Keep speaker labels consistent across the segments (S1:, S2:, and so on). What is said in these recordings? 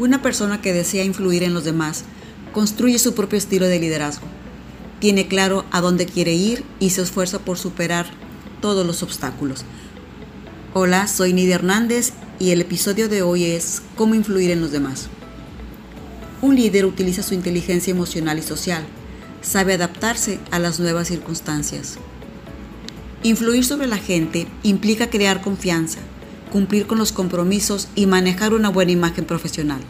S1: Una persona que desea influir en los demás construye su propio estilo de liderazgo. Tiene claro a dónde quiere ir y se esfuerza por superar todos los obstáculos. Hola, soy Nidia Hernández y el episodio de hoy es Cómo influir en los demás. Un líder utiliza su inteligencia emocional y social, sabe adaptarse a las nuevas circunstancias. Influir sobre la gente implica crear confianza, cumplir con los compromisos y manejar una buena imagen profesional.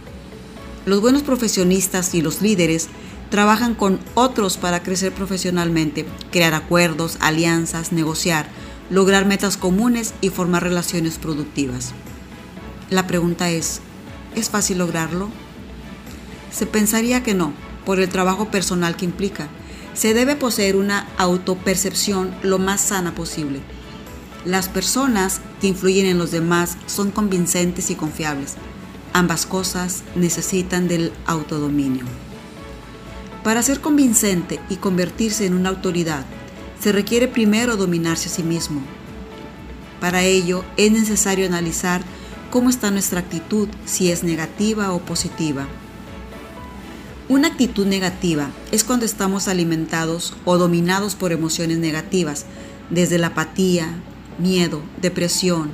S1: Los buenos profesionistas y los líderes trabajan con otros para crecer profesionalmente, crear acuerdos, alianzas, negociar, lograr metas comunes y formar relaciones productivas. La pregunta es, ¿es fácil lograrlo? Se pensaría que no, por el trabajo personal que implica. Se debe poseer una autopercepción lo más sana posible. Las personas que influyen en los demás son convincentes y confiables. Ambas cosas necesitan del autodominio. Para ser convincente y convertirse en una autoridad, se requiere primero dominarse a sí mismo. Para ello es necesario analizar cómo está nuestra actitud, si es negativa o positiva. Una actitud negativa es cuando estamos alimentados o dominados por emociones negativas, desde la apatía, miedo, depresión,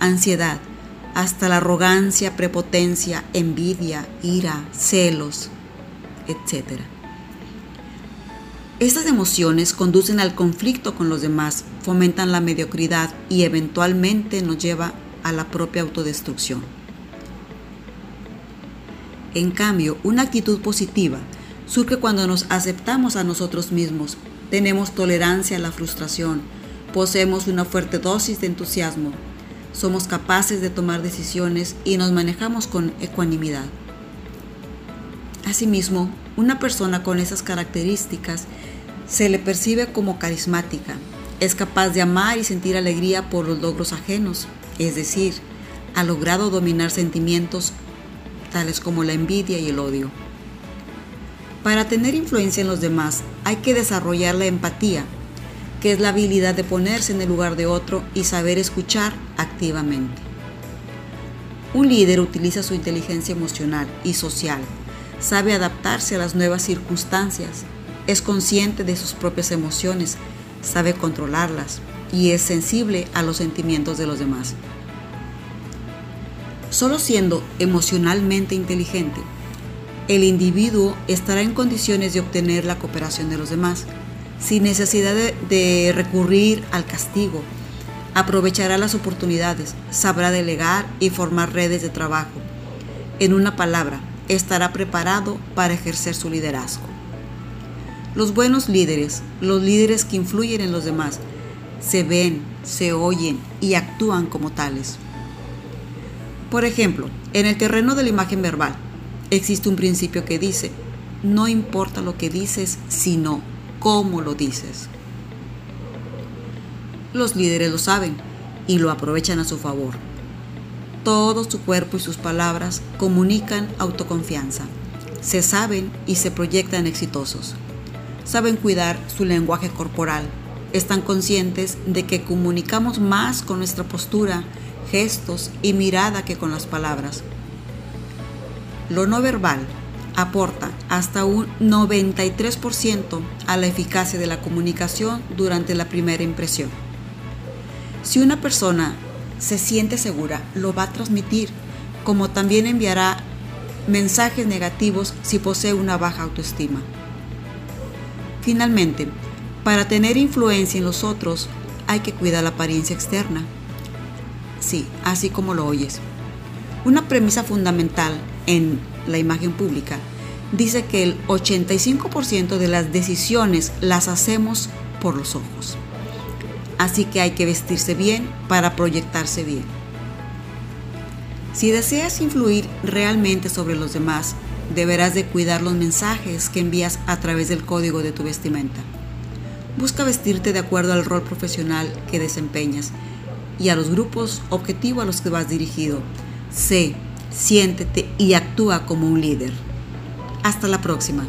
S1: ansiedad, hasta la arrogancia, prepotencia, envidia, ira, celos, etc. Estas emociones conducen al conflicto con los demás, fomentan la mediocridad y eventualmente nos lleva a la propia autodestrucción. En cambio, una actitud positiva surge cuando nos aceptamos a nosotros mismos, tenemos tolerancia a la frustración, poseemos una fuerte dosis de entusiasmo, somos capaces de tomar decisiones y nos manejamos con ecuanimidad. Asimismo, una persona con esas características se le percibe como carismática, es capaz de amar y sentir alegría por los logros ajenos, es decir, ha logrado dominar sentimientos tales como la envidia y el odio. Para tener influencia en los demás hay que desarrollar la empatía, que es la habilidad de ponerse en el lugar de otro y saber escuchar activamente. Un líder utiliza su inteligencia emocional y social, sabe adaptarse a las nuevas circunstancias, es consciente de sus propias emociones, sabe controlarlas y es sensible a los sentimientos de los demás. Solo siendo emocionalmente inteligente, el individuo estará en condiciones de obtener la cooperación de los demás, sin necesidad de, recurrir al castigo. Aprovechará las oportunidades, sabrá delegar y formar redes de trabajo. En una palabra, estará preparado para ejercer su liderazgo. Los buenos líderes, los líderes que influyen en los demás, se ven, se oyen y actúan como tales. Por ejemplo, en el terreno de la imagen verbal, existe un principio que dice, no importa lo que dices, sino cómo lo dices. Los líderes lo saben y lo aprovechan a su favor. Todo su cuerpo y sus palabras comunican autoconfianza. Se saben y se proyectan exitosos. Saben cuidar su lenguaje corporal. Están conscientes de que comunicamos más con nuestra postura gestos y mirada que con las palabras. Lo no verbal aporta hasta un 93% a la eficacia de la comunicación durante la primera impresión. Si una persona se siente segura, lo va a transmitir, como también enviará mensajes negativos si posee una baja autoestima. Finalmente, para tener influencia en los otros hay que cuidar la apariencia externa. Sí, así como lo oyes. Una premisa fundamental en la imagen pública dice que el 85% de las decisiones las hacemos por los ojos. Así que hay que vestirse bien para proyectarse bien. Si deseas influir realmente sobre los demás, deberás de cuidar los mensajes que envías a través del código de tu vestimenta. Busca vestirte de acuerdo al rol profesional que desempeñas y a los grupos objetivo a los que vas dirigido. Sé, siéntete y actúa como un líder. Hasta la próxima.